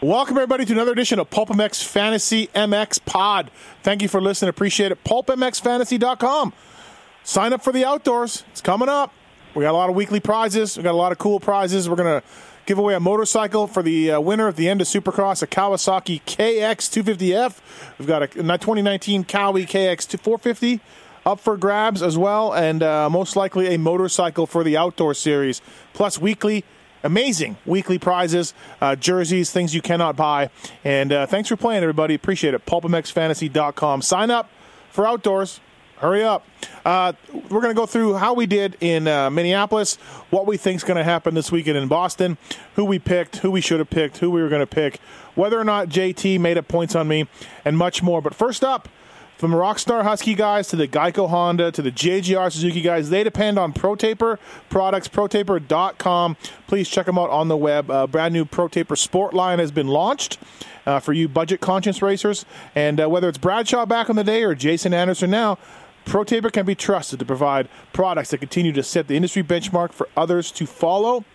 Welcome, everybody, to another edition of Pulp MX Fantasy MX Pod. Thank you for listening. Appreciate it. PulpMXFantasy.com. Sign up for the outdoors. It's coming up. We got a lot of weekly prizes. We got a lot of cool prizes. We're going to give away a motorcycle for the uh, winner at the end of Supercross, a Kawasaki KX250F. We've got a 2019 Kawi KX450 up for grabs as well, and uh, most likely a motorcycle for the outdoor series, plus weekly amazing weekly prizes, uh, jerseys, things you cannot buy. And uh, thanks for playing, everybody. Appreciate it. PulpMXFantasy.com. Sign up for outdoors. Hurry up. Uh, we're going to go through how we did in uh, Minneapolis, what we think is going to happen this weekend in Boston, who we picked, who we should have picked, who we were going to pick, whether or not JT made up points on me, and much more. But first up, from Rockstar Husky guys to the Geico Honda to the JGR Suzuki guys, they depend on ProTaper products, protaper.com. Please check them out on the web. A brand new ProTaper Sport line has been launched. Uh, for you budget conscious racers, and uh, whether it's Bradshaw back in the day or Jason Anderson now, ProTaper can be trusted to provide products that continue to set the industry benchmark for others to follow.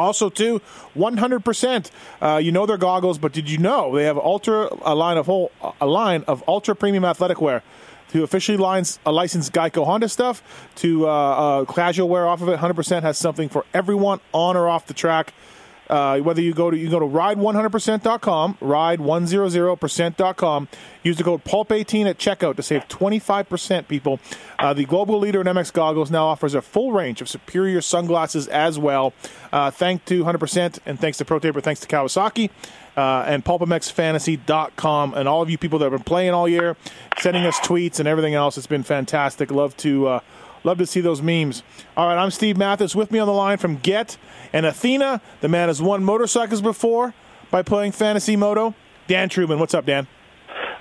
Also, too, 100%. Uh, you know their goggles, but did you know they have ultra a line of whole a line of ultra premium athletic wear to officially lines a licensed Geico Honda stuff to uh, uh, casual wear off of it. 100% has something for everyone on or off the track. Uh, whether you go to you go to ride100%.com, ride100%.com, use the code PULP18 at checkout to save 25%. People, uh, the global leader in MX goggles now offers a full range of superior sunglasses as well. Uh, to 100% and thanks to ProTaper, thanks to Kawasaki. Uh, and pulpmxfantasy.com and all of you people that have been playing all year, sending us tweets and everything else. It's been fantastic. Love to uh, love to see those memes. All right, I'm Steve Matthes. With me on the line from Get and Athena. The man has won motorcycles before by playing Fantasy Moto. Dan Truman, what's up, Dan?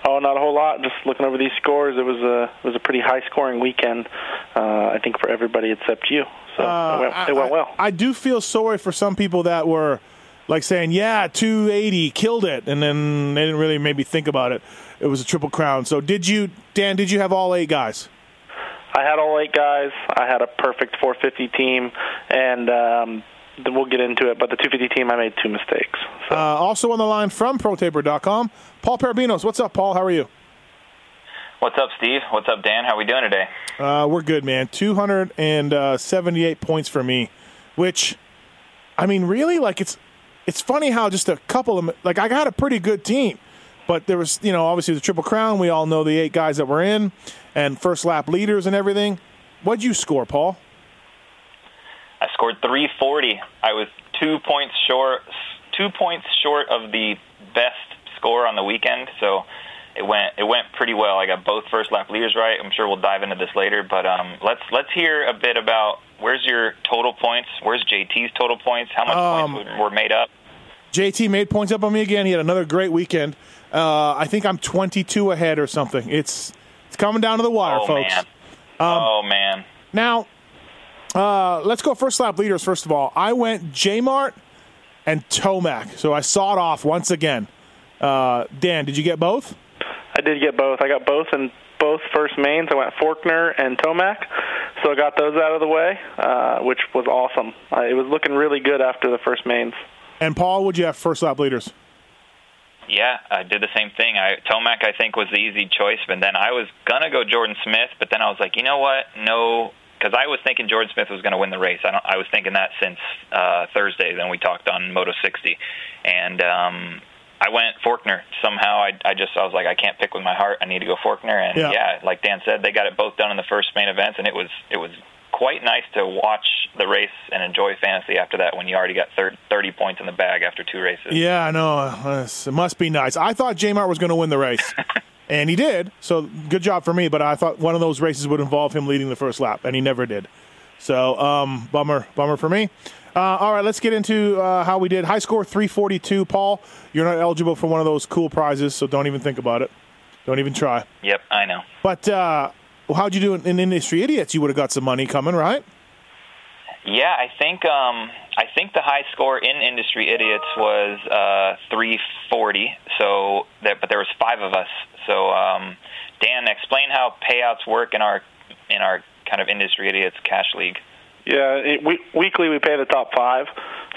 Oh, not a whole lot. Just looking over these scores, it was a it was a pretty high scoring weekend. Uh, I think for everybody except you. So uh, it, went, it went well. I, I do feel sorry for some people that were like saying, "Yeah, 280 killed it," and then they didn't really maybe think about it. It was a triple crown. So did you, Dan? Did you have all eight guys? I had all eight guys. I had a perfect 450 team, and um, we'll get into it. But the 250 team, I made two mistakes. So. Uh, also on the line from ProTaper.com, Paul Perebijnos. What's up, Paul? How are you? What's up, Steve? What's up, Dan? How are we doing today? Uh, we're good, man. 278 points for me, which, I mean, really, like it's it's funny how just a couple of like I got a pretty good team, but there was you know obviously the Triple Crown. We all know the eight guys that were in, and first lap leaders and everything. What'd you score, Paul? I scored 340. I was two points short, two points short of the best score on the weekend. So it went it went pretty well. I got both first lap leaders right. I'm sure we'll dive into this later, but um, let's let's hear a bit about where's your total points? Where's JT's total points? How much um, points were made up? JT made points up on me again. He had another great weekend. Uh, I think I'm 22 ahead or something. It's it's coming down to the wire, oh, folks. Man. Um, oh man! Now uh, let's go first lap leaders first of all. I went J Mart and Tomac, so I saw it off once again. Uh, Dan, did you get both? I did get both. I got both in both first mains. I went Forkner and Tomac, so I got those out of the way, uh, which was awesome. Uh, it was looking really good after the first mains. And Paul, would you have first lap leaders? Yeah, I did the same thing. I Tomac I think was the easy choice, but then I was gonna go Jordan Smith, but then I was like, you know what? No, because I was thinking Jordan Smith was going to win the race. I, don't, I was thinking that since uh, Thursday. Then we talked on Moto 60, and um, I went Forkner. Somehow I, I just I was like I can't pick with my heart. I need to go Forkner, and yeah. yeah, like Dan said, they got it both done in the first main events, and it was it was quite nice to watch the race and enjoy fantasy after that when you already got 30 points in the bag after two races. Yeah, I know. It must be nice. I thought J Mart was going to win the race. And he did. So good job for me. But I thought one of those races would involve him leading the first lap, and he never did. So um, bummer, bummer for me. Uh, all right, let's get into uh, how we did. High score 342. Paul, you're not eligible for one of those cool prizes, so don't even think about it. Don't even try. Yep, I know. But uh, how'd you do in Industry Idiots? You would have got some money coming, right? Yeah, I think um, I think the high score in Industry Idiots was uh, 340. So, that, but there was five of us. So, um, Dan, explain how payouts work in our in our kind of Industry Idiots cash league. Yeah, it, we, weekly we pay the top five.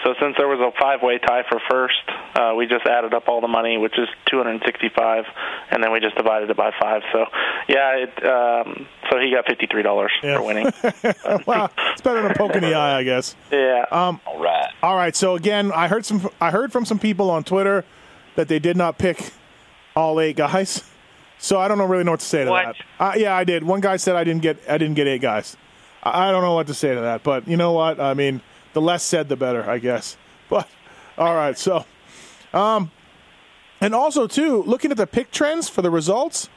So since there was a five-way tie for first, uh, we just added up all the money, which is 265, and then we just divided it by five. So yeah, it, um, so he got $53 Yeah. for winning. well, it's better than a poke in the eye, I guess. yeah. Um, All right. All right. So again, I heard some. I heard from some people on Twitter that they did not pick all eight guys. So I don't know really know what to say to What? that. Uh, yeah, I did. One guy said I didn't get. I didn't get eight guys. I, I don't know what to say to that. But you know what? I mean, the less said, the better, I guess. But all right. So, um, and also too, looking at the pick trends for the results,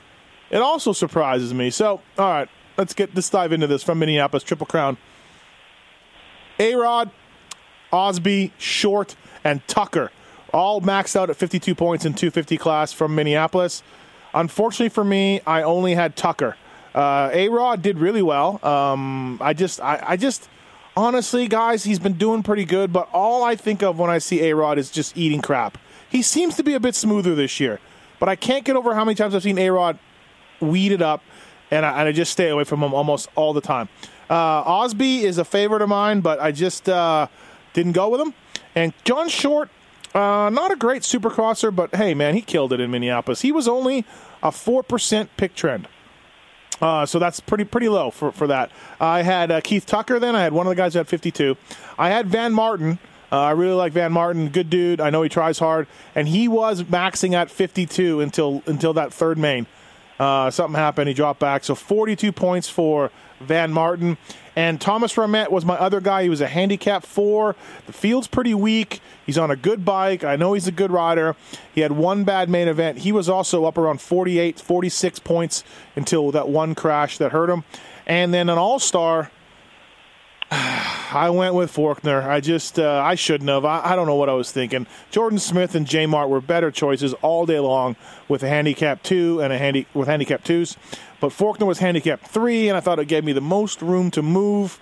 it also surprises me. So, all right, let's get let's dive into this from Minneapolis Triple Crown. A Rod, Osby, Short, and Tucker all maxed out at 52 points in 250 class from Minneapolis. Unfortunately for me, I only had Tucker. Uh, A Rod did really well. Um, I just, I, I just, honestly, guys, he's been doing pretty good. But all I think of when I see A Rod is just eating crap. He seems to be a bit smoother this year, but I can't get over how many times I've seen A Rod weeded up, and I, and I just stay away from him almost all the time. Uh, Osby is a favorite of mine, but I just uh, didn't go with him. And John Short, uh, not a great supercrosser, but hey, man, he killed it in Minneapolis. He was only a 4% pick trend. Uh, so that's pretty pretty low for, for that. I had uh, Keith Tucker then. I had one of the guys who had 52. I had Van Martin. Uh, I really like Van Martin. Good dude. I know he tries hard, and he was maxing at 52 until until that third main. Uh, something happened. He dropped back. So 42 points for Van Martin. And Thomas Ramette was my other guy. He was a handicap four. The field's pretty weak. He's on a good bike. I know he's a good rider. He had one bad main event. He was also up around 48, 46 points until that one crash that hurt him. And then an all star. I went with Forkner. I just, uh, I shouldn't have. I, I don't know what I was thinking. Jordan Smith and J Mart were better choices all day long with a handicap two and a handy with handicap twos, but Forkner was handicap three, and I thought it gave me the most room to move.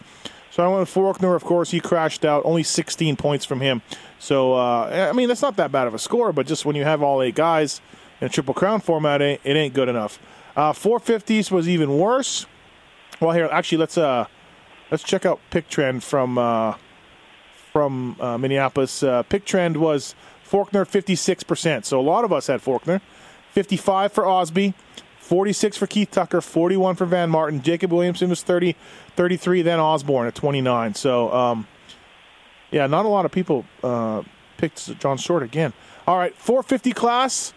So I went with Forkner. Of course, he crashed out. Only 16 points from him. So uh, I mean, that's not that bad of a score, but just when you have all eight guys in a triple crown format, it, it ain't good enough. Uh, 450s was even worse. Well, here, actually, let's uh, let's check out pick trend from uh, from uh, Minneapolis. Uh, pick trend was Forkner 56%. So a lot of us had Forkner. 55 for Osby, 46 for Keith Tucker, 41 for Van Martin. Jacob Williamson was 30, 33, then Osborne at 29. So, um, yeah, not a lot of people uh, picked John Short again. All right, 450 class,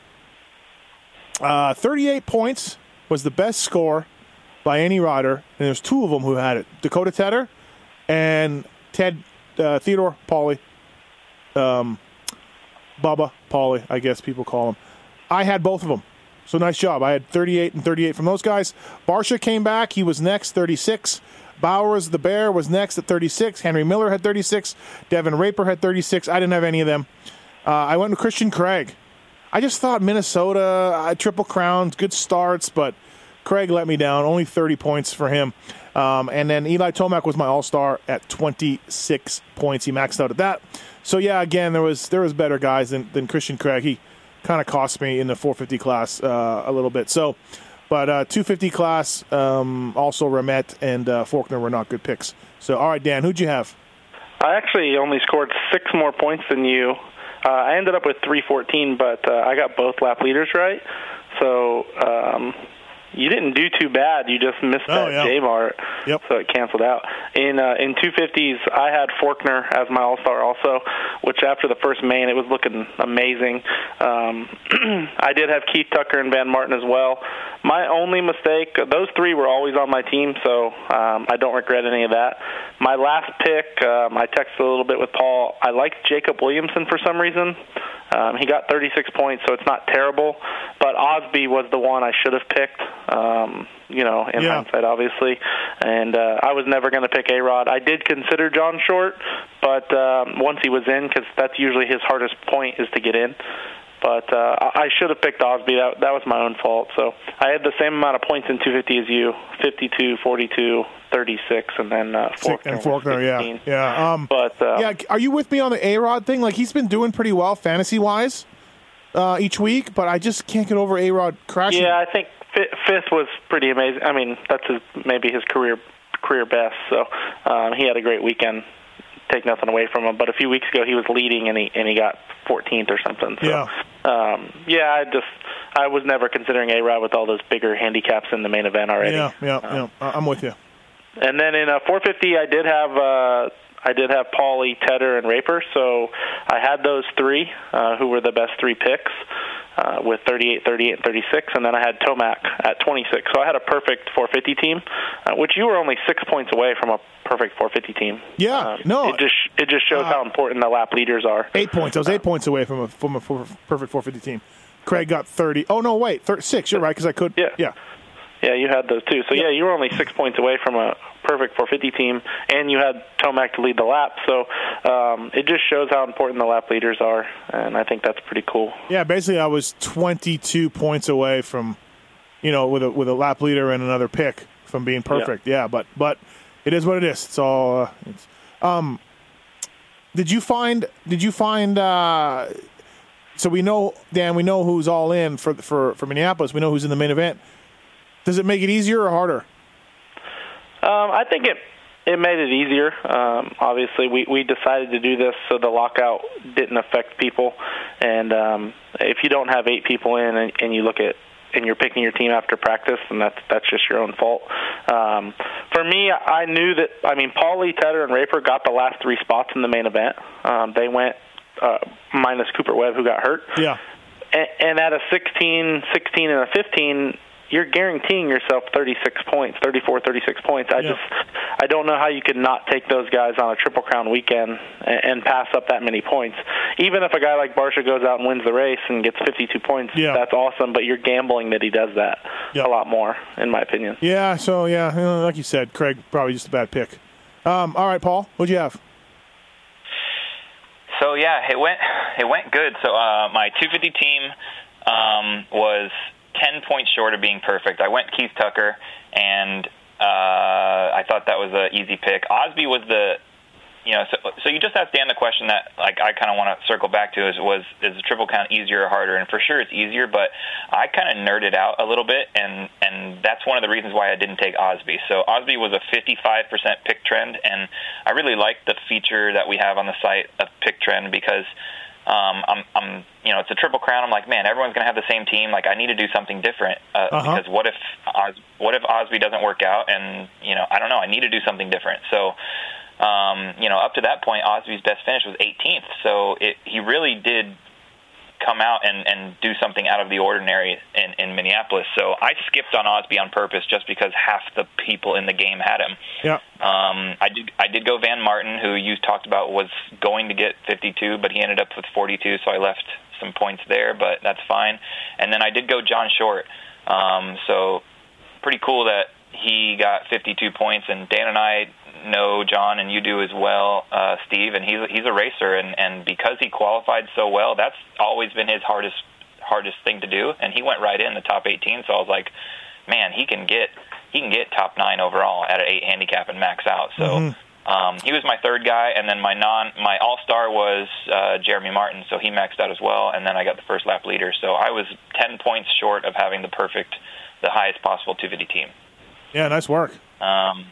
uh, 38 points was the best score by any rider, and there's two of them who had it: Dakota Tedder and Ted uh, Theodore Pauly, um, Bubba Pauly, I guess people call him. I had both of them, so nice job. I had 38 and 38 from those guys. Barcia came back; he was next, 36. Bowers, the Bear, was next at 36. Henry Miller had 36. Devin Raper had 36. I didn't have any of them. Uh, I went with Christian Craig. I just thought Minnesota, uh, Triple Crowns, good starts, but Craig let me down. Only 30 points for him. Um, and then Eli Tomac was my All Star at 26 points. He maxed out at that. So yeah, again, there was there was better guys than, than Christian Craig. He kind of cost me in the 450 class uh, a little bit. So, but uh, 250 class, um, also Ramette and uh, Forkner were not good picks. So all right, Dan, who'd you have? I actually only scored six more points than you. Uh, I ended up with 314, but uh, I got both lap leaders right. So um, you didn't do too bad. You just missed Oh, that yeah. J Mart, Yep. so it canceled out. In uh, in 250s, I had Forkner as my All Star also, which after the first main, it was looking amazing. Um, I did have Keith Tucker and Van Martin as well. My only mistake, those three were always on my team, so um, I don't regret any of that. My last pick, um, I texted a little bit with Paul. I liked Jacob Williamson for some reason. Um, he got 36 points, so it's not terrible. But Osby was the one I should have picked. Um, you know, in Yeah. hindsight, obviously. And uh, I was never going to pick A Rod. I did consider John Short, but um, once he was in, because that's usually his hardest point is to get in. But uh, I should have picked Osby. That that was my own fault. So I had the same amount of points in 250 as you: 52, 42, 36, and then uh, Forkner. and Forkner, yeah, yeah. Um, But uh, yeah, are you with me on the A Rod thing? Like he's been doing pretty well fantasy wise uh, each week, but I just can't get over A Rod crashing. Yeah, I think fifth was pretty amazing. I mean, that's his, maybe his career career best. So um, he had a great weekend take nothing away from him. But a few weeks ago, he was leading and he and he got 14th or something. So, Yeah. um, yeah, I just I was never considering A Rod with all those bigger handicaps in the main event already. Yeah, yeah, yeah. I- I'm with you. And then in uh, 450, I did have uh, I did have Paulie, Tedder, and Raper. So I had those three, uh, who were the best three picks, uh, with 38, 38, and 36. And then I had Tomac at 26. So I had a perfect 450 team, uh, which you were only six points away from a perfect 450 team. Yeah, Um, no. it just it just shows Uh, how important the lap leaders are. Eight points. I was eight points away from a from a perfect 450 team. Craig got 30. Oh no, wait, 36. You're right because I could. Yeah. yeah. Yeah, you had those too. So Yeah. yeah, you were only six points away from a perfect 450 team, and you had Tomac to lead the lap. So um, it just shows how important the lap leaders are, and I think that's pretty cool. Yeah, basically, I was 22 points away from, you know, with a with a lap leader and another pick from being perfect. Yeah, but but it is what it is. It's all. Uh, it's, um, did you find? Did you find? Uh, so we know, Dan. We know who's all in for for for Minneapolis. We know who's in the main event. Does it make it easier or harder? Um, I think it it made it easier. Um, obviously, we we decided to do this so the lockout didn't affect people, and um, if you don't have eight people in and, and you look at and you're picking your team after practice, and that's that's just your own fault. Um, for me, I knew that. I mean, Paulie, Tedder, and Raper got the last three spots in the main event. Um, they went uh, minus Cooper Webb, who got hurt. Yeah. And, and at a 16, 16, and a 15, you're guaranteeing yourself 36 points, 34, 36 points. I Yeah. just, I don't know how you could not take those guys on a Triple Crown weekend and, and pass up that many points. Even if a guy like Barcia goes out and wins the race and gets 52 points, Yeah. that's awesome. But you're gambling that he does that Yeah. a lot more, in my opinion. Yeah. So yeah, like you said, Craig probably just a bad pick. Um, all right, Paul, what'd you have? So yeah, it went it went good. So uh, my 250 team um, was 10 points short of being perfect. I went Keith Tucker, and uh, I thought that was an easy pick. Osby was the you know, so, so you just asked Dan the question that like I kind of want to circle back to is was is the triple count easier or harder? And for sure it's easier, but I kind of nerded out a little bit, and and that's one of the reasons why I didn't take Osby. So Osby was a 55% pick trend, and I really like the feature that we have on the site of pick trend because um, I'm, I'm, you know, it's a triple crown. I'm like, man, everyone's gonna have the same team. Like, I need to do something different uh, Uh-huh. because what if Os, what if Osby doesn't work out? And you know, I don't know. I need to do something different. So, um, you know, up to that point, Osby's best finish was 18th. So it, he really did come out and, and do something out of the ordinary in, in Minneapolis. So I skipped on Osby on purpose just because half the people in the game had him. Yeah. Um, I did I did go Van Martin, who you talked about was going to get 52, but he ended up with 42, so I left some points there, but that's fine. And then I did go John Short. Um, so pretty cool that he got 52 points, and Dan and I know John, and you do as well, uh, Steve, and he's he's a racer, and and because he qualified so well, that's always been his hardest hardest thing to do, and he went right in the top 18. So I was like, man, he can get he can get top nine overall at an eight handicap and max out. So. Mhm. Um, he was my third guy, and then my non my all star was uh, Jeremy Martin, so he maxed out as well. And then I got the first lap leader, so I was ten points short of having the perfect, the highest possible 250 team. Yeah. Nice work. Um,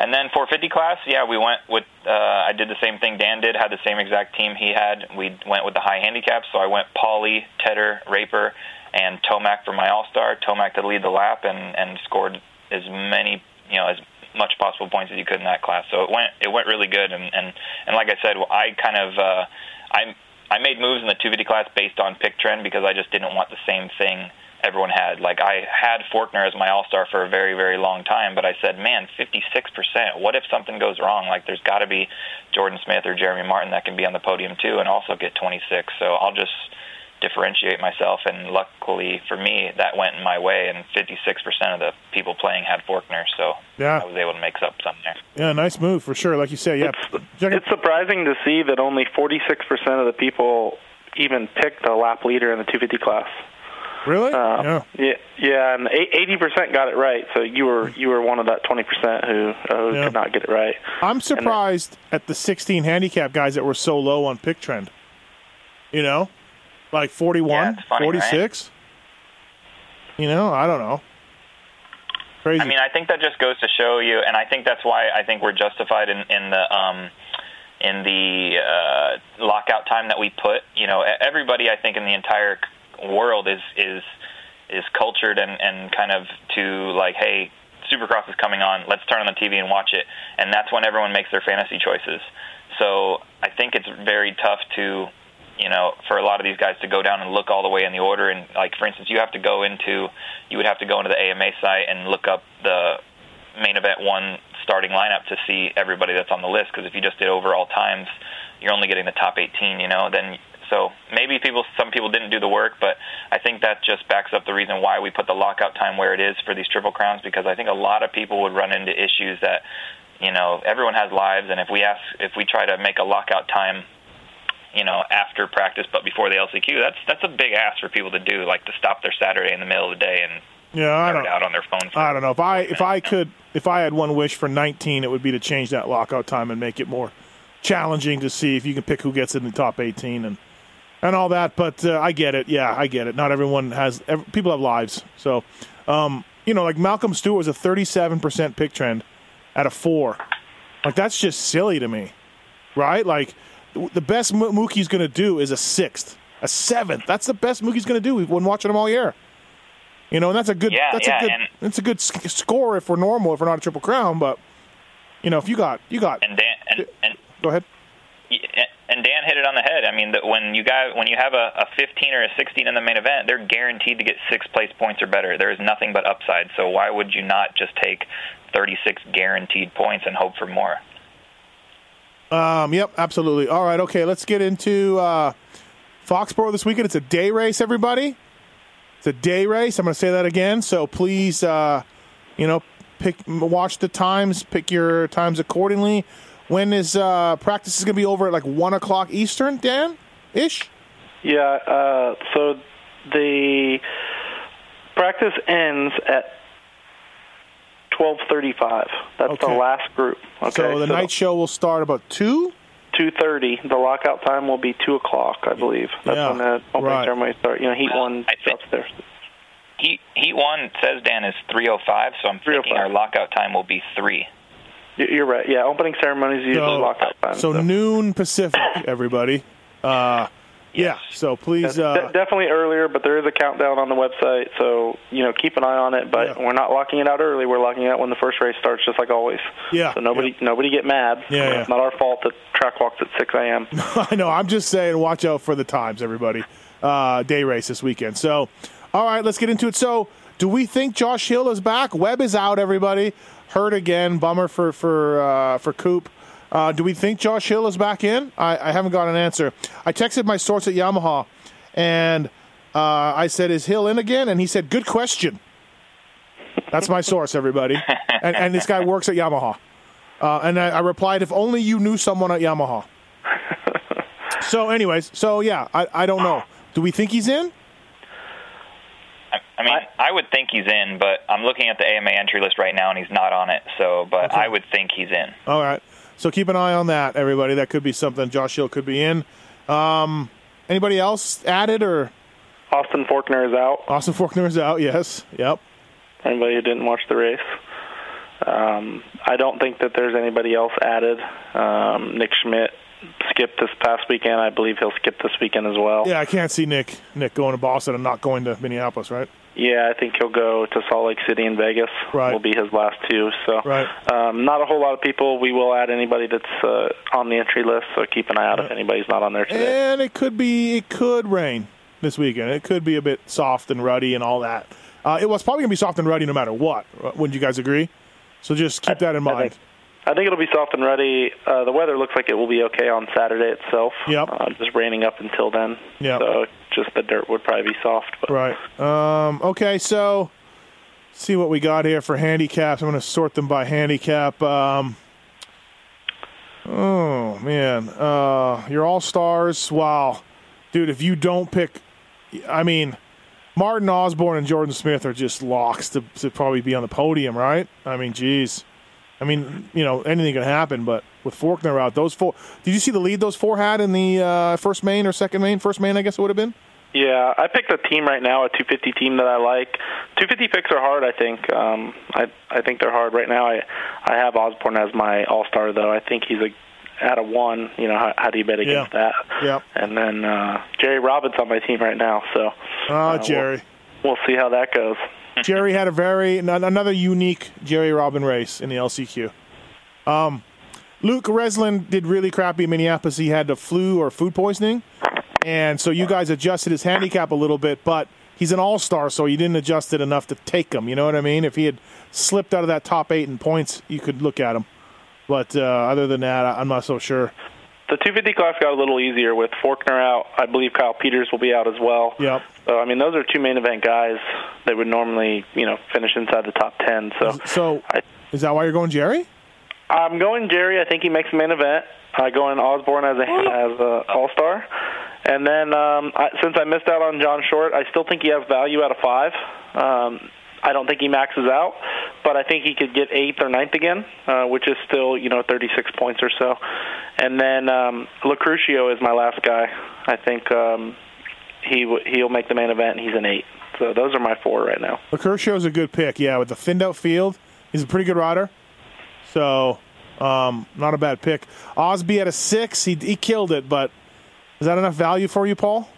and then 450 class, yeah, we went with. Uh, I did the same thing Dan did. Had the same exact team he had. We went with the high handicap, so I went Paulie, Tedder, Raper, and Tomac for my All Star. Tomac to lead the lap and and scored as many you know as much possible points as you could in that class. So it went it went really good. And and and like I said, I kind of uh, I I made moves in the 250 class based on pick trend because I just didn't want the same thing everyone had. Like I had Forkner as my all star for a very, very long time, but I said, man, 56%. What if something goes wrong? Like there's got to be Jordan Smith or Jeremy Martin that can be on the podium too and also get 26. So I'll just differentiate myself. And luckily for me, that went in my way. And 56% of the people playing had Forkner, so Yeah. I was able to make up something there. Yeah. Nice move for sure. Like you say. Yeah. Check it- It's surprising to see that only 46% of the people even picked the lap leader in the 250 class. Really? Uh, yeah. yeah, yeah, and eighty percent got it right. So you were you were one of that twenty percent who, uh, who Yeah. could not get it right. I'm surprised at the 16 handicap guys that were so low on pick trend. You know, like 41, Yeah, funny, 46. You know, I don't know. Crazy. I mean, I think that just goes to show you, and I think that's why I think we're justified in, in the um, in the uh, lockout time that we put. You know, everybody I think in the entire world is is is cultured and and kind of to like, hey, Supercross is coming on. Let's turn on the TV and watch it. And that's when everyone makes their fantasy choices. So I think it's very tough to, you know, for a lot of these guys to go down and look all the way in the order. And like, for instance, you have to go into, you would have to go into the AMA site and look up the main event one starting lineup to see everybody that's on the list. Because if you just did overall times, you're only getting the top 18. You know, then so maybe people, some people didn't do the work, but I think that just backs up the reason why we put the lockout time where it is for these triple crowns because I think a lot of people would run into issues that, you know, everyone has lives, and if we ask, if we try to make a lockout time you know, after practice but before the LCQ. That's that's a big ask for people to do, like to stop their Saturday in the middle of the day and yeah, I don't out on their. I don't know if I if I could if I had one wish for 19, it would be to change that lockout time and make it more challenging to see if you can pick who gets in the top 18 and and all that. But uh, I get it. Yeah, I get it. Not everyone has. Every, people have lives. So, um, you know, like Malcolm Stewart was a 37% pick trend at a four. Like that's just silly to me, right? Like the best Mookie's going to do is a sixth, a seventh. That's the best Mookie's going to do. We've been watching him all year. You know, and that's a good. Yeah, that's yeah, a good. That's a good score if we're normal. If we're not a triple crown, but you know, if you got you got. And Dan, and, and go ahead and Dan hit it on the head. I mean, when you got when you have a, a 15 or a 16 in the main event, they're guaranteed to get six place points or better. There is nothing but upside. So why would you not just take 36 guaranteed points and hope for more? Um, yep, absolutely. All right, okay, let's get into uh, Foxborough this weekend. It's a day race, everybody. It's a day race. I'm going to say that again. So please, uh, you know, pick watch the times, pick your times accordingly. When is uh, practice is going to be over at like one o'clock Eastern, Dan? Ish. Yeah. Uh, so the practice ends at twelve thirty-five. That's okay. the last group. Okay. So the so night show will start about two. Two thirty. The lockout time will be two o'clock, I believe. That's yeah. when the opening right. ceremony starts. You know, Heat One starts there. Heat Heat One says Dan is three o five, so I'm thinking our lockout time will be three. You're right. Yeah, opening ceremonies usually so, lockout time. So, so, noon Pacific, everybody. Uh, yeah. So please, uh, De- definitely earlier, but there is a countdown on the website, so you know keep an eye on it. But yeah. we're not locking it out early. We're locking it out when the first race starts, just like always. Yeah. So nobody, yeah. nobody get mad. Yeah, yeah. It's not our fault that track walks at 6 a.m. I know. I'm just saying, watch out for the times, everybody. Uh, day race this weekend. So, all right, let's get into it. So, do we think Josh Hill is back? Webb is out, everybody hurt again. Bummer for for uh, for Coop. Uh, do we think Josh Hill is back in? I, I, haven't got an answer. I texted my source at Yamaha, and uh, I said, "Is Hill in again?" And he said, "Good question." That's my source, everybody. And, and this guy works at Yamaha. Uh, and I, I, replied, "If only you knew someone at Yamaha." so, anyways, so yeah, I, I don't know. Do we think he's in? I mean, I, I, would think he's in, but I'm looking at the AMA entry list right now, and he's not on it. So, but okay. I would think he's in. All right. So keep an eye on that, everybody. That could be something. Josh Hill could be in. Um, anybody else added or? Austin Forkner is out. Austin Forkner is out. Yes. Yep. Anybody who didn't watch the race. Um, I don't think that there's anybody else added. Um, Nick Schmidt skipped this past weekend. I believe he'll skip this weekend as well. Yeah, I can't see Nick Nick going to Boston and not going to Minneapolis, right? Yeah, I think he'll go to Salt Lake City and Vegas. Right. Will be his last two. So, right. um, not a whole lot of people. We will add anybody that's uh, on the entry list. So keep an eye out if anybody's not on there today. And it could be it could rain this weekend. It could be a bit soft and rutty and all that. Uh, it was probably gonna be soft and rutty no matter what. Wouldn't you guys agree? So just keep that in mind. I think, I think it'll be soft and rutty. Uh, the weather looks like it will be okay on Saturday itself. Yep. Uh, just raining up until then. Yeah. So just the dirt would probably be soft. But. Right. Um, okay, so see what we got here for handicaps. I'm going to sort them by handicap. Um, oh man, uh, your all stars. Wow, dude, if you don't pick, I mean. Martin Osborne and Jordan Smith are just locks to, to probably be on the podium, right? I mean, geez. I mean, you know, anything can happen, but with Forkner out, those four. Did you see the lead those four had in the uh, first main or second main? First main, I guess it would have been. Yeah, I picked a team right now, a 250 team that I like. 250 picks are hard. I think. Um, I I think they're hard right now. I I have Osborne as my all star though. I think he's a at a one. You know, how, how do you bet against Yeah. that? Yep. And then uh, Jerry Robbins on my team right now, so Oh, uh, Jerry. We'll, we'll see how that goes. Jerry had a very another unique Jerry Robin race in the LCQ. Um, Luke Renzland did really crappy in Minneapolis. He had the flu or food poisoning, and so you guys adjusted his handicap a little bit. But he's an all star, so you didn't adjust it enough to take him. You know what I mean? If he had slipped out of that top eight in points, you could look at him. But uh, other than that, I'm not so sure. The 250 class got a little easier with Forkner out. I believe Kyle Peters will be out as well. Yep. So I mean, those are two main event guys that would normally, you know, finish inside the top ten. So So I, is that why you're going Jerry? I'm going Jerry. I think he makes the main event. I go in Osborne as a as a All Star, and then um, I, since I missed out on John Short, I still think he has value out of five. Um, I don't think he maxes out, but I think he could get eighth or ninth again, uh, which is still you know 36 points or so. And then um, Locurcio is my last guy. I think um, he w- he'll make the main event. and He's an eight. So those are my four right now. is a good pick. Yeah, with the thinned out field, he's a pretty good rider. So, um, not a bad pick. Osby at a six, he he killed it, but is that enough value for you, Paul?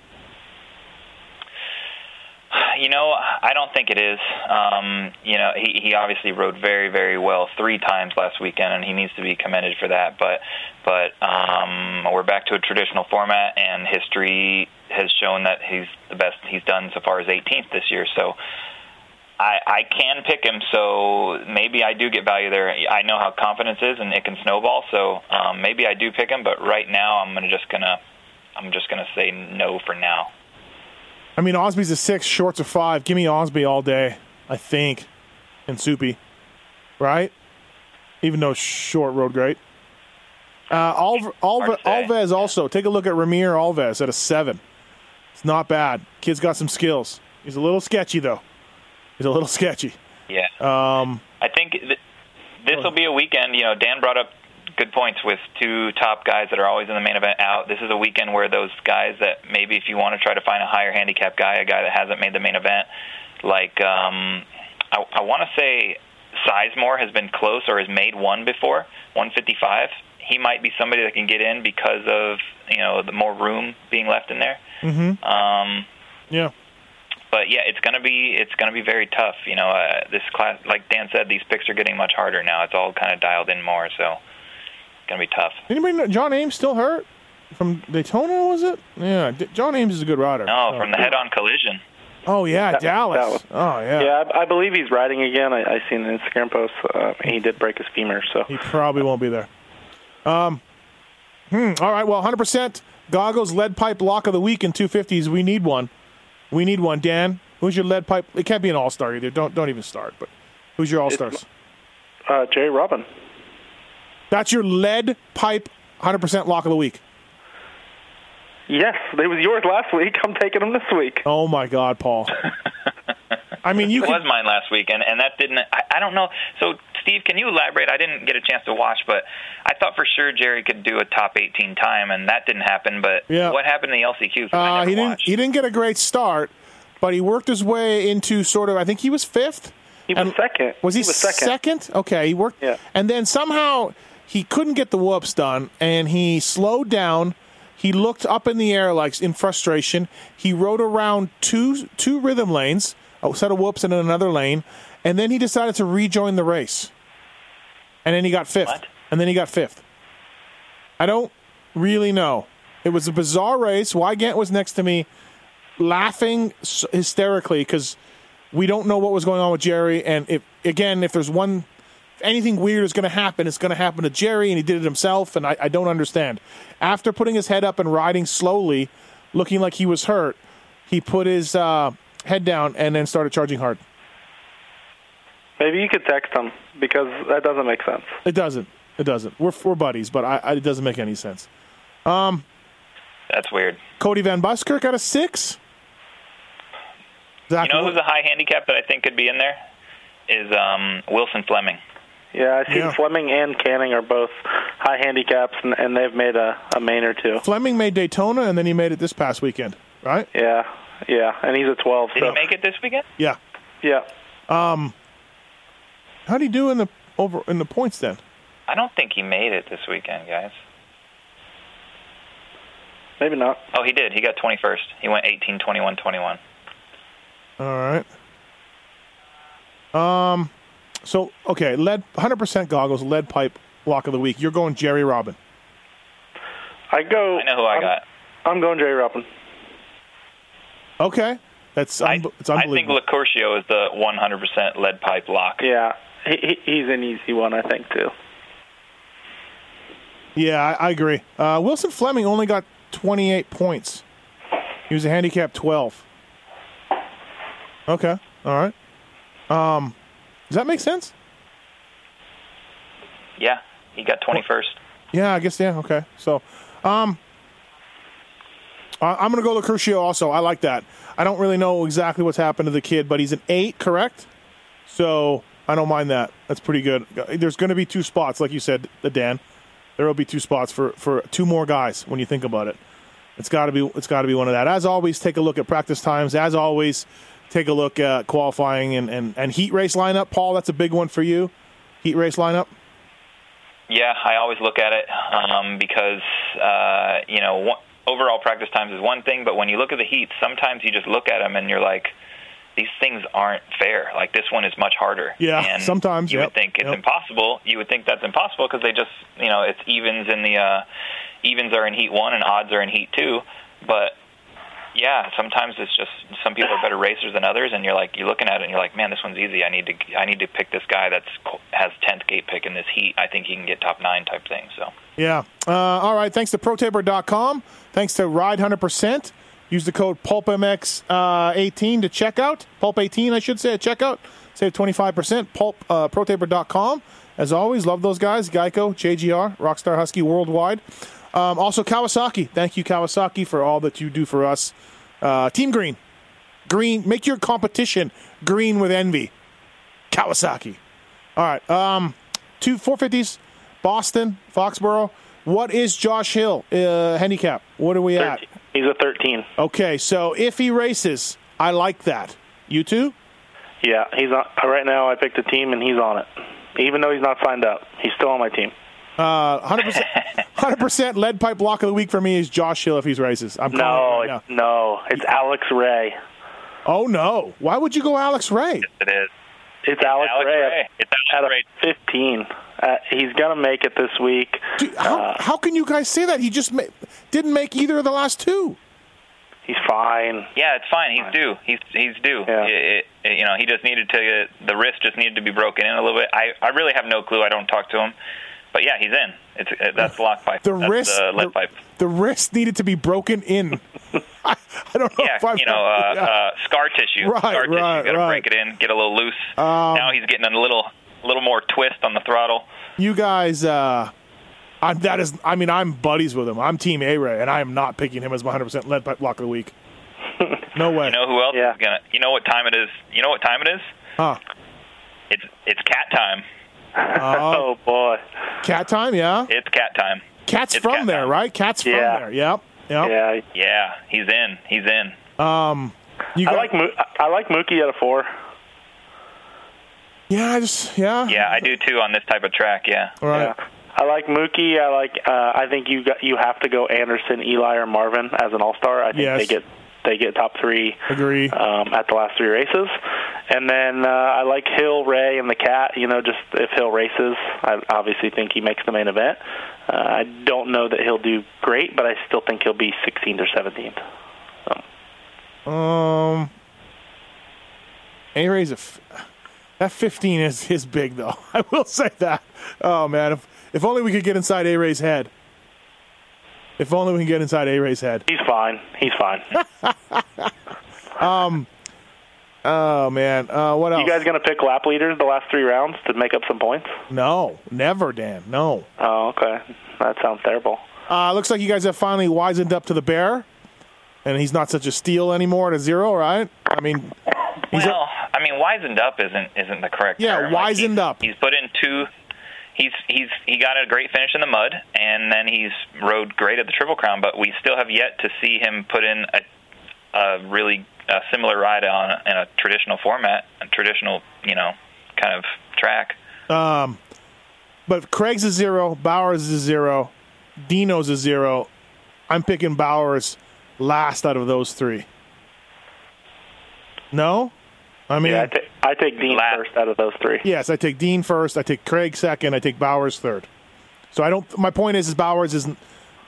You know, I don't think it is. Um, you know, he, he obviously rode very, very well three times last weekend, and he needs to be commended for that. But, but um, we're back to a traditional format, and history has shown that he's the best he's done so far as 18th this year. So, I, I can pick him, so maybe I do get value there. I know how confidence is, and it can snowball. So um, maybe I do pick him, but right now I'm gonna just gonna I'm just gonna say no for now. I mean, Osby's a six, Short's a five. Give me Osby all day, I think, and Soupy, right? Even though Short rode great. Uh, Alv- Alv- Hard. Alves also. Take a look at Ramyller Alves at a seven. It's not bad. Kid's got some skills. He's a little sketchy though. He's a little sketchy. Yeah. Um, I think th- this will be a weekend. You know, Dan brought up good points with two top guys that are always in the main event out. This is a weekend where those guys that maybe if you want to try to find a higher handicap guy, a guy that hasn't made the main event, like um, I, I want to say Sizemore has been close or has made one before, 155. He might be somebody that can get in because of you know the more room being left in there. mhm. Um, Yeah. But yeah, it's gonna be it's gonna be very tough. You know, uh, this class, like Dan said, these picks are getting much harder now. It's all kind of dialed in more, so it's gonna be tough. Anybody know John Ames still hurt from Daytona? Was it? Yeah. D- John Ames is a good rider. No, Oh. from the head-on collision. Oh yeah, That- Dallas. Dallas. Oh yeah. Yeah, I, I believe he's riding again. I, I seen an Instagram post. Uh, he did break his femur, so He probably won't be there. Um, hmm, all right, well, 100% goggles lead pipe lock of the week in 250s. We need one. We need one. Dan, who's your lead pipe? It can't be an all star either. Don't don't even start. But who's your all stars? uh, Jerry Robin. That's your lead pipe 100% lock of the week. Yes, it was yours last week. I'm taking him this week. Oh my God, Paul. I mean, you It was mine last week, and and that didn't. I, I don't know. So, Steve, can you elaborate? I didn't get a chance to watch, but I thought for sure Jerry could do a top 18 time, and that didn't happen. But Yeah. what happened in the LCQ? Uh, never he didn't. watched. He didn't get a great start, but he worked his way into sort of. I think he was fifth. He was second. Was he, was second. Okay, he worked. Yeah. And then somehow he couldn't get the whoops done, and he slowed down. He looked up in the air like in frustration. He rode around two two rhythm lanes, a set of whoops, and then another lane, and then he decided to rejoin the race. And then he got fifth. What? And then he got fifth. I don't really know. It was a bizarre race. Weigandt was next to me, laughing hysterically because we don't know what was going on with Jerry. And if again, if there's one, if anything weird is going to happen, it's going to happen to Jerry, and he did it himself. And I, I don't understand. After putting his head up and riding slowly, looking like he was hurt, he put his uh, head down and then started charging hard. Maybe you could text him because that doesn't make sense. It doesn't. It doesn't. We're we're buddies, but I, I, it doesn't make any sense. That's weird. Cody Van Buskirk got a six. Zach You know Wood- who's a high handicap that I think could be in there? Is um, Wilson Fleming. Yeah, I see Yeah. Fleming and Canning are both high handicaps, and, and they've made a, a main or two. Fleming made Daytona, and then he made it this past weekend, right? Yeah, yeah, and he's a 12. Did so he make it this weekend? Yeah. yeah, How'd he do in the over in the points then? I don't think he made it this weekend, guys. maybe not. Oh, he did. He got 21st. He went 18, 21, 21. All right. Um, so okay, lead 100% goggles, lead pipe lock of the week. You're going Jerry Robin. I go. I know who I I'm, got. I'm going Jerry Robin. Okay, that's I, unbe- it's I think unbelievable. Is the 100% lead pipe lock. Yeah, he, he, he's an easy one, I think too. yeah, I, I agree. Uh, Wilson Fleming only got 28 points. He was a handicap 12. Okay, all right. Um, does that make sense? Yeah, he got 21st. Yeah, I guess yeah. Okay, so um, I- I'm gonna go to Crucio also. I like that. I don't really know exactly what's happened to the kid, but he's an eight, correct? So I don't mind that. That's pretty good. There's going to be two spots, like you said, the Dan. There will be two spots for for two more guys when you think about it. It's got to be it's got to be one of that. As always, take a look at practice times. As always, take a look at qualifying and and, and heat race lineup. Paul, that's a big one for you. Heat race lineup. Yeah, I always look at it um, because uh, you know one, overall practice times is one thing, but when you look at the heats, sometimes you just look at them and you're like, these things aren't fair. Like this one is much harder. Yeah, and sometimes, you yep, would think it's yep. impossible. You would think that's impossible because they just you know it's evens in the uh, evens are in heat one and odds are in heat two, but yeah, sometimes it's just some people are better racers than others, and you're like you're looking at it and you're like, man, this one's easy. I need to I need to pick this guy that's has tenth gate pick in this heat. I think he can get top nine type thing. So Yeah. Uh, all right. Thanks to ProTaper.com. Thanks to Ride 100%. Use the code PulpMX uh, 18 to checkout. Pulp 18, I should say, at checkout. Save 25%. Pulp, uh, ProTaper.com. As always, love those guys. Geico, JGR, Rockstar Husky Worldwide. Um, also, Kawasaki. Thank you, Kawasaki, for all that you do for us. Uh, Team Green. Green. Make your competition green with envy. Kawasaki. All right. Um, two 450s. Boston, Foxborough. What is Josh Hill uh, handicap? What are we at? 13. He's a 13. Okay, so if he races, I like that. You too? Yeah, he's on. Right now, I picked a team and he's on it. Even though he's not signed up, he's still on my team. Uh, 100%, 100% lead pipe block of the week for me is Josh Hill if he races. I'm No, it right it's, no, it's Alex Ray. Oh, no. Why would you go Alex Ray? it is. It's Alex, Alex Ray. Ray. It's Alex Ray. 15. Uh, he's gonna make it this week. Dude, how, Uh, how can you guys say that? He just ma- didn't make either of the last two. He's fine. Yeah, it's fine. He's due. He's he's due. Yeah. It, it, you know, he just needed to. The wrist just needed to be broken in a little bit. I I really have no clue. I don't talk to him, but yeah, he's in. It's it, that's the lock pipe. The that's wrist, the lead the, pipe. the wrist needed to be broken in. I, I don't know Yeah, if I've you know, uh, yeah. uh, scar tissue. Right, scar tissue. right, you got to right. break it in, get a little loose. Um, now he's getting a little little more twist on the throttle. you guys uh I'm, that is i mean i'm buddies with him i'm team a ray and i am not picking him as my 100% lead pipe block of the week no way You know who else Yeah. is gonna? You know what time it is? You know what time it is? huh It's it's cat time. uh, Oh boy. cat time yeah It's cat time. cat's It's from cat there time. right cat's from Yeah. there yep yep Yeah. Yeah, he's in. He's in. um you I got- like Mo- I like Mookie at a four. Yeah i just yeah Yeah, I do too on this type of track. Yeah. all right Yeah. I like Mookie. I like. Uh, I think you got you have to go Anderson, Eli, or Marvin as an All Star. I think Yes. they get they get top three agree um, at the last three races. And then uh, I like Hill, Ray, and the Cat. You know, just if Hill races, I obviously think he makes the main event. Uh, I don't know that he'll do great, but I still think he'll be 16th or 17th. um a ray's a f- that 15 is is big though i will say that oh man if if only we could get inside a ray's head if only we can get inside a ray's head He's fine. He's fine. um, Oh man, uh, what else? you guys going to pick lap leaders the last three rounds to make up some points? no, never, Dan. No. Oh, okay. That sounds terrible. Uh, looks like you guys have finally wisened up to the bear, and he's not such a steal anymore at a zero, right? I mean, he's Well, I mean, wizened up isn't isn't the correct Yeah, term. Like, wizened he's- up. He's put in two. He's he's he got a great finish in the mud, and then he's rode great at the Triple Crown. But we still have yet to see him put in a a really uh similar ride on a, in a traditional format, a traditional you know kind of track. um, but Craig's a zero, Bowers is a zero, Dino's a zero. I'm picking Bowers last out of those three. No, I mean, Yeah, I, take Dean Last. first out of those three. yes, I take Dean first. I take Craig second. I take Bowers third. So I don't. My point is, is Bowers is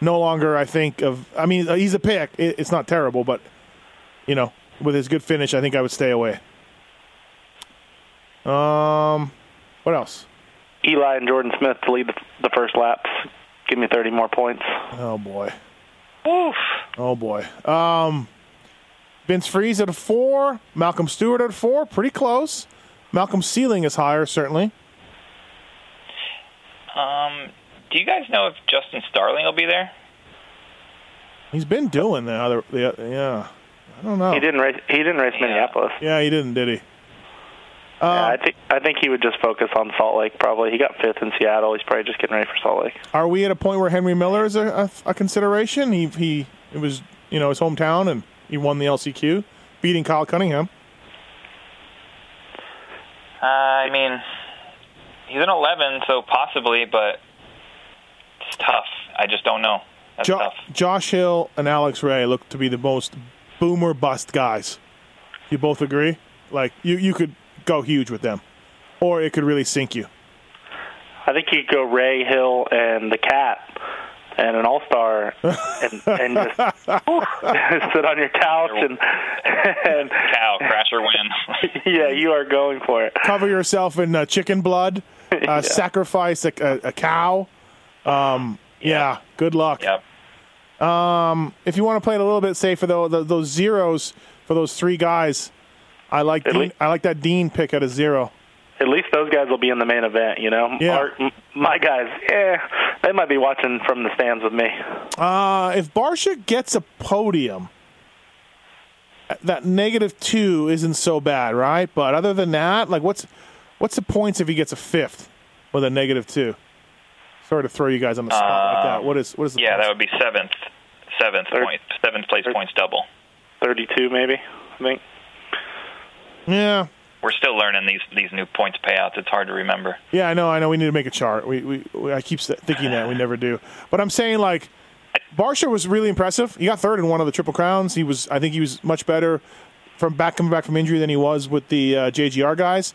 no longer. I think of. I mean, he's a pick. It, it's not terrible, but you know, with his good finish, I think I would stay away. Um, what else? Eli and Jordan Smith to lead the, the first laps. Give me 30 more points. Oh boy. Oof. Oh boy. Um, Vince Friese at a four. Malcolm Stewart at a four. Pretty close. Malcolm's ceiling is higher, certainly. Um, do you guys know if Justin Starling will be there? He's been doing the other. The, yeah. I don't know. He didn't race. He didn't race Minneapolis. Yeah, he didn't, did he? Yeah, Um, I think I think he would just focus on Salt Lake. Probably he got fifth in Seattle. He's probably just getting ready for Salt Lake. Are we at a point where Henry Miller is a, a, a consideration? He he it was you know his hometown and he won the LCQ, beating Kyle Cunningham. Uh, I mean, he's an 11, so possibly, but it's tough. I just don't know. That's Jo- tough. Josh Hill and Alex Ray look to be the most boomer bust guys. You both agree? Like you you could go huge with them, or it could really sink you. I think you could go Ray Hill and the Cat and an All Star and and just sit on your couch and and Cow, crash or win. yeah, you are going for it. Cover yourself in uh, chicken blood. Uh, Sacrifice a, a, a cow. Um, yeah. Good luck. yep. If you want to play it a little bit safer, though, th those zeros for those three guys, I like Dean, least- I like that Dean pick at a zero. At least those guys will be in the main event, you know. Yeah. Our, m- my guys, eh, they might be watching from the stands with me. Uh, if Barcia gets a podium, that negative two isn't so bad, right? But other than that, like what's what's the points if he gets a fifth with a negative two? Sorry to throw you guys on the spot like that. What is what is the Yeah, points? that would be seventh. Seventh Third. Seventh place Third. points double. Thirty-two, maybe. I think. yeah. We're still learning these these new points payouts. It's hard to remember. Yeah, I know. I know. We need to make a chart. We, we, we I keep thinking that we never do. But I'm saying like, Barcia was really impressive. He got third in one of the triple crowns. He was. I think he was much better from back coming back from injury than he was with the uh, JGR guys.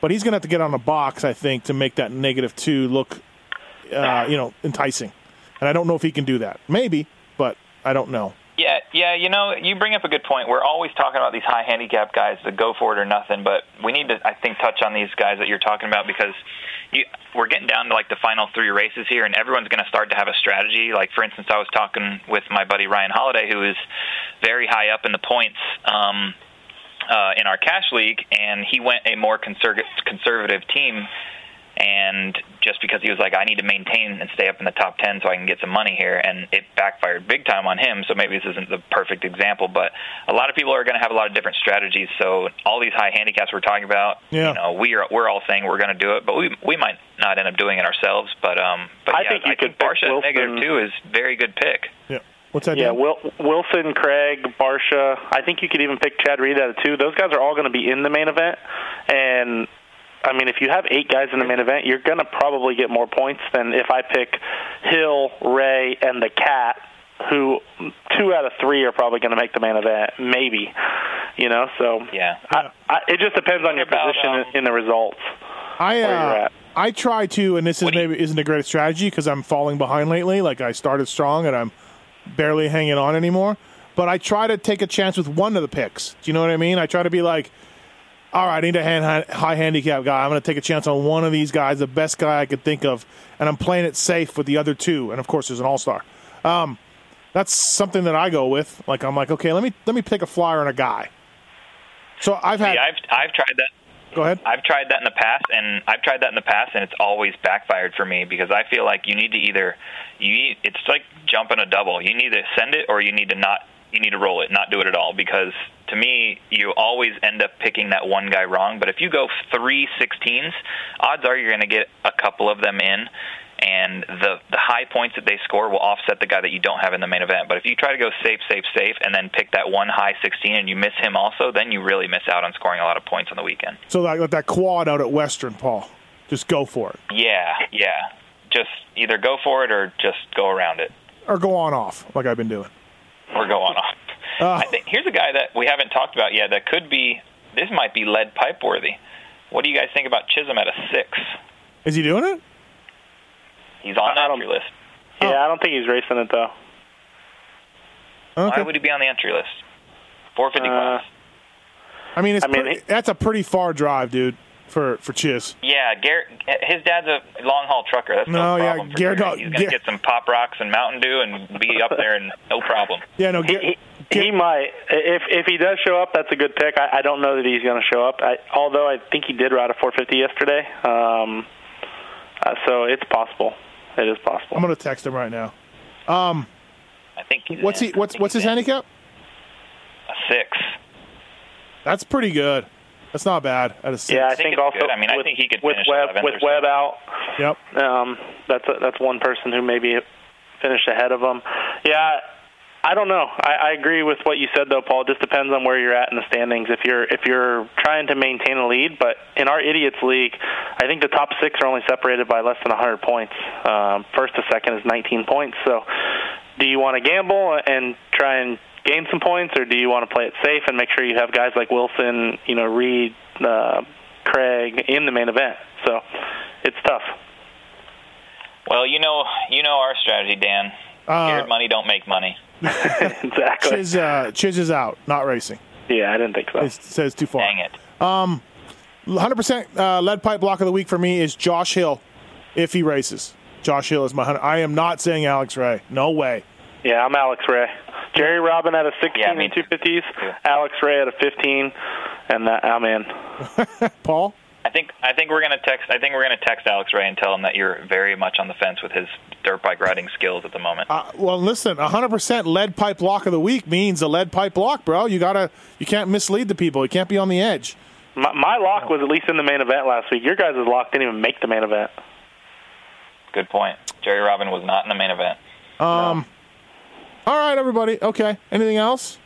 But he's going to have to get on a box, I think, to make that negative two look, uh, you know, enticing. And I don't know if he can do that. Maybe, but I don't know. Yeah, yeah. You know, you bring up a good point. We're always talking about these high handicap guys that go for it or nothing, but we need to, I think, touch on these guys that you're talking about because you, we're getting down to like the final three races here, and everyone's going to start to have a strategy. Like, for instance, I was talking with my buddy Ryan Holiday, who is very high up in the points. Um, uh, in our cash league, and he went a more conservative conservative team. And just because he was like, I need to maintain and stay up in the top ten so I can get some money here, and it backfired big time on him. So maybe this isn't the perfect example, but a lot of people are going to have a lot of different strategies. So all these high handicaps we're talking about, Yeah. you know, we are we're all saying we're going to do it, but we we might not end up doing it ourselves. But um, but I yeah, think you I could think Barcia at Wilson. two is very good pick. Yeah. What's that? Yeah, Dan? Wil- Wilson, Craig, Barcia. I think you could even pick Chad Reed out of two. Those guys are all going to be in the main event, and I mean, if you have eight guys in the main event, you're going to probably get more points than if I pick Hill, Ray, and the Cat, who two out of three are probably going to make the main event, maybe. You know, so Yeah. I, I, it just depends on your about, position um, in, in the results. I uh. I try to, and this is What do you- maybe isn't a great strategy because I'm falling behind lately. Like I started strong and I'm barely hanging on anymore. But I try to take a chance with one of the picks. Do you know what I mean? I try to be like, all right, I need a hand, high handicap guy. I'm going to take a chance on one of these guys, the best guy I could think of, and I'm playing it safe with the other two. And of course, there's an all star. Um, that's something that I go with. Like I'm like, okay, let me let me take a flyer on a guy. So I've had. Yeah, I've I've tried that. go ahead. I've tried that in the past, and I've tried that in the past, and it's always backfired for me because I feel like you need to either you it's like jumping a double. You need to send it, or you need to not. You need to roll it, not do it at all, because to me, you always end up picking that one guy wrong. But if you go three 16s, odds are you're going to get a couple of them in, and the the high points that they score will offset the guy that you don't have in the main event. But if you try to go safe, safe, safe, and then pick that one high 16 and you miss him also, then you really miss out on scoring a lot of points on the weekend. So like that quad out at Western, Paul. Just go for it. Yeah, yeah. Just either go for it or just go around it. or go on off like I've been doing? We're going off. Uh, I think here's a guy that we haven't talked about yet that could be. This might be lead pipe worthy. What do you guys think about Chisholm at a six? Is he doing it? He's on I the entry list. Yeah, I don't think he's racing it though. Okay. Why would he be on the entry list? 450 Uh, class. I mean, it's I mean, pre- he- that's a pretty far drive, dude, for for Chiz. Yeah, Garrett. His dad's a long haul trucker. That's No, no, yeah, problem. for Garrett- Garrett. He's gonna Gar- get some pop rocks and Mountain Dew and be up there and no problem. Yeah, no, He, he, get- he might. If if he does show up, that's a good pick. I, I don't know that he's going to show up. I, although I think he did ride a 450 yesterday, um, uh, so it's possible. It is possible. I'm gonna text him right now. Um, I think he's What's in. he? What's what's his in. handicap? A six. That's pretty good. That's not bad at a six. yeah, I, think think, it's also good. I mean, I with, think he could with finish Webb with or. Webb out. Yep. Um, that's a, that's one person who maybe finished ahead of him. Yeah, I don't know. I, I agree with what you said though, Paul. It just depends on where you're at in the standings. If you're if you're trying to maintain a lead, but in our idiots league, I think the top six are only separated by less than 100 points. Um, first to second is 19 points. So, do you want to gamble and try and gain some points, or do you want to play it safe and make sure you have guys like Wilson, you know, Reed, uh, Craig in the main event? So, it's tough. Well, you know, you know our strategy, Dan. Uh, Scared money don't make money. exactly. Chiz, uh, Chiz is out, not racing. Yeah, I didn't think so. It says too far. Dang it. Um, 100% uh, lead pipe block of the week for me is Josh Hill, if he races. Josh Hill is my hundred. I am not saying Alex Ray. No way. Yeah, I'm Alex Ray. Jerry Robin at a 16 Yeah, me and 250s. Yeah. Alex Ray at a 15, and that, I'm in. Paul. I think I think we're gonna text. I think we're gonna text Alex Ray and tell him that you're very much on the fence with his dirt bike riding skills at the moment. Uh, well, listen, 100% lead pipe lock of the week means a lead pipe lock, bro. You gotta, you can't mislead the people. You can't be on the edge. My, my lock was at least in the main event last week. Your guys' lock didn't even make the main event. Good point. Jerry Robin was not in the main event. All right, everybody. Okay. Anything else?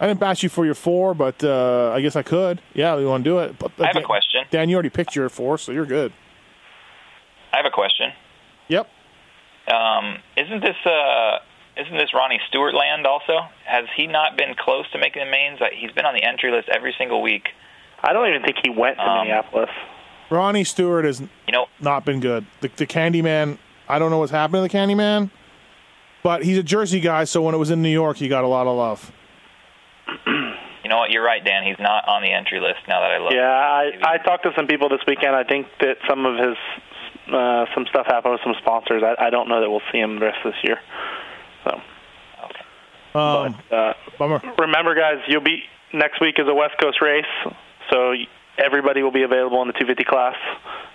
I didn't bash you for your four, but uh, I guess I could. Yeah, we want to do it. But, I have a Dan- question. Dan, you already picked your four, so you're good. I have a question. Yep. Um, isn't this uh, isn't this Ronnie Stewart land also? Has he not been close to making the mains? Like, He's been on the entry list every single week. I don't even think he went to Um, Minneapolis. Ronnie Stewart has You know, not been good. The, the Candyman, I don't know what's happened to the Candyman, but he's a Jersey guy, so when it was in New York, he got a lot of love. you know what? You're right, Dan. He's not on the entry list now that I look. Yeah, I I talked to some people this weekend. I think that some of his uh, some stuff happened with some sponsors. I, I don't know that we'll see him the rest of this year. So, Um, but uh, bummer. remember, guys, you'll be next week is a West Coast race, so everybody will be available in the 250 class.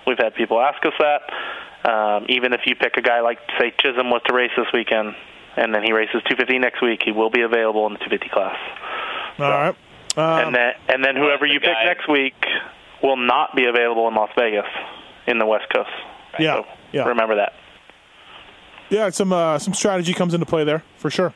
We've had people ask us that. Um, even if you pick a guy like say Chisholm was to race this weekend, and then he races 250 next week, he will be available in the 250 class. All right. Um, and then and then whoever the you pick guy- next week will not be available in Las Vegas in the West Coast. Yeah, So yeah. remember that. yeah, some uh, some strategy comes into play there for sure.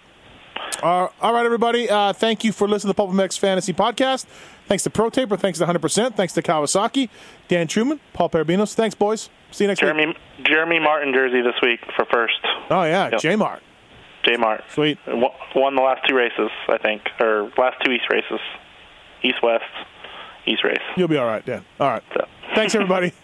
Uh, all right, everybody. Uh, thank you for listening to the Pulp MX Fantasy Podcast. Thanks to Pro Taper. Thanks to 100%. Thanks to Kawasaki. Dan Truman. Paul Perebijnos. Thanks, boys. See you next week. Jeremy Jeremy Martin jersey this week for first. Oh, yeah. Yep. J Mart. J Mart Sweet. Won the last two races, I think, or last two East races, East West, East race. You'll be all right, Dan. All right. So. Thanks, everybody.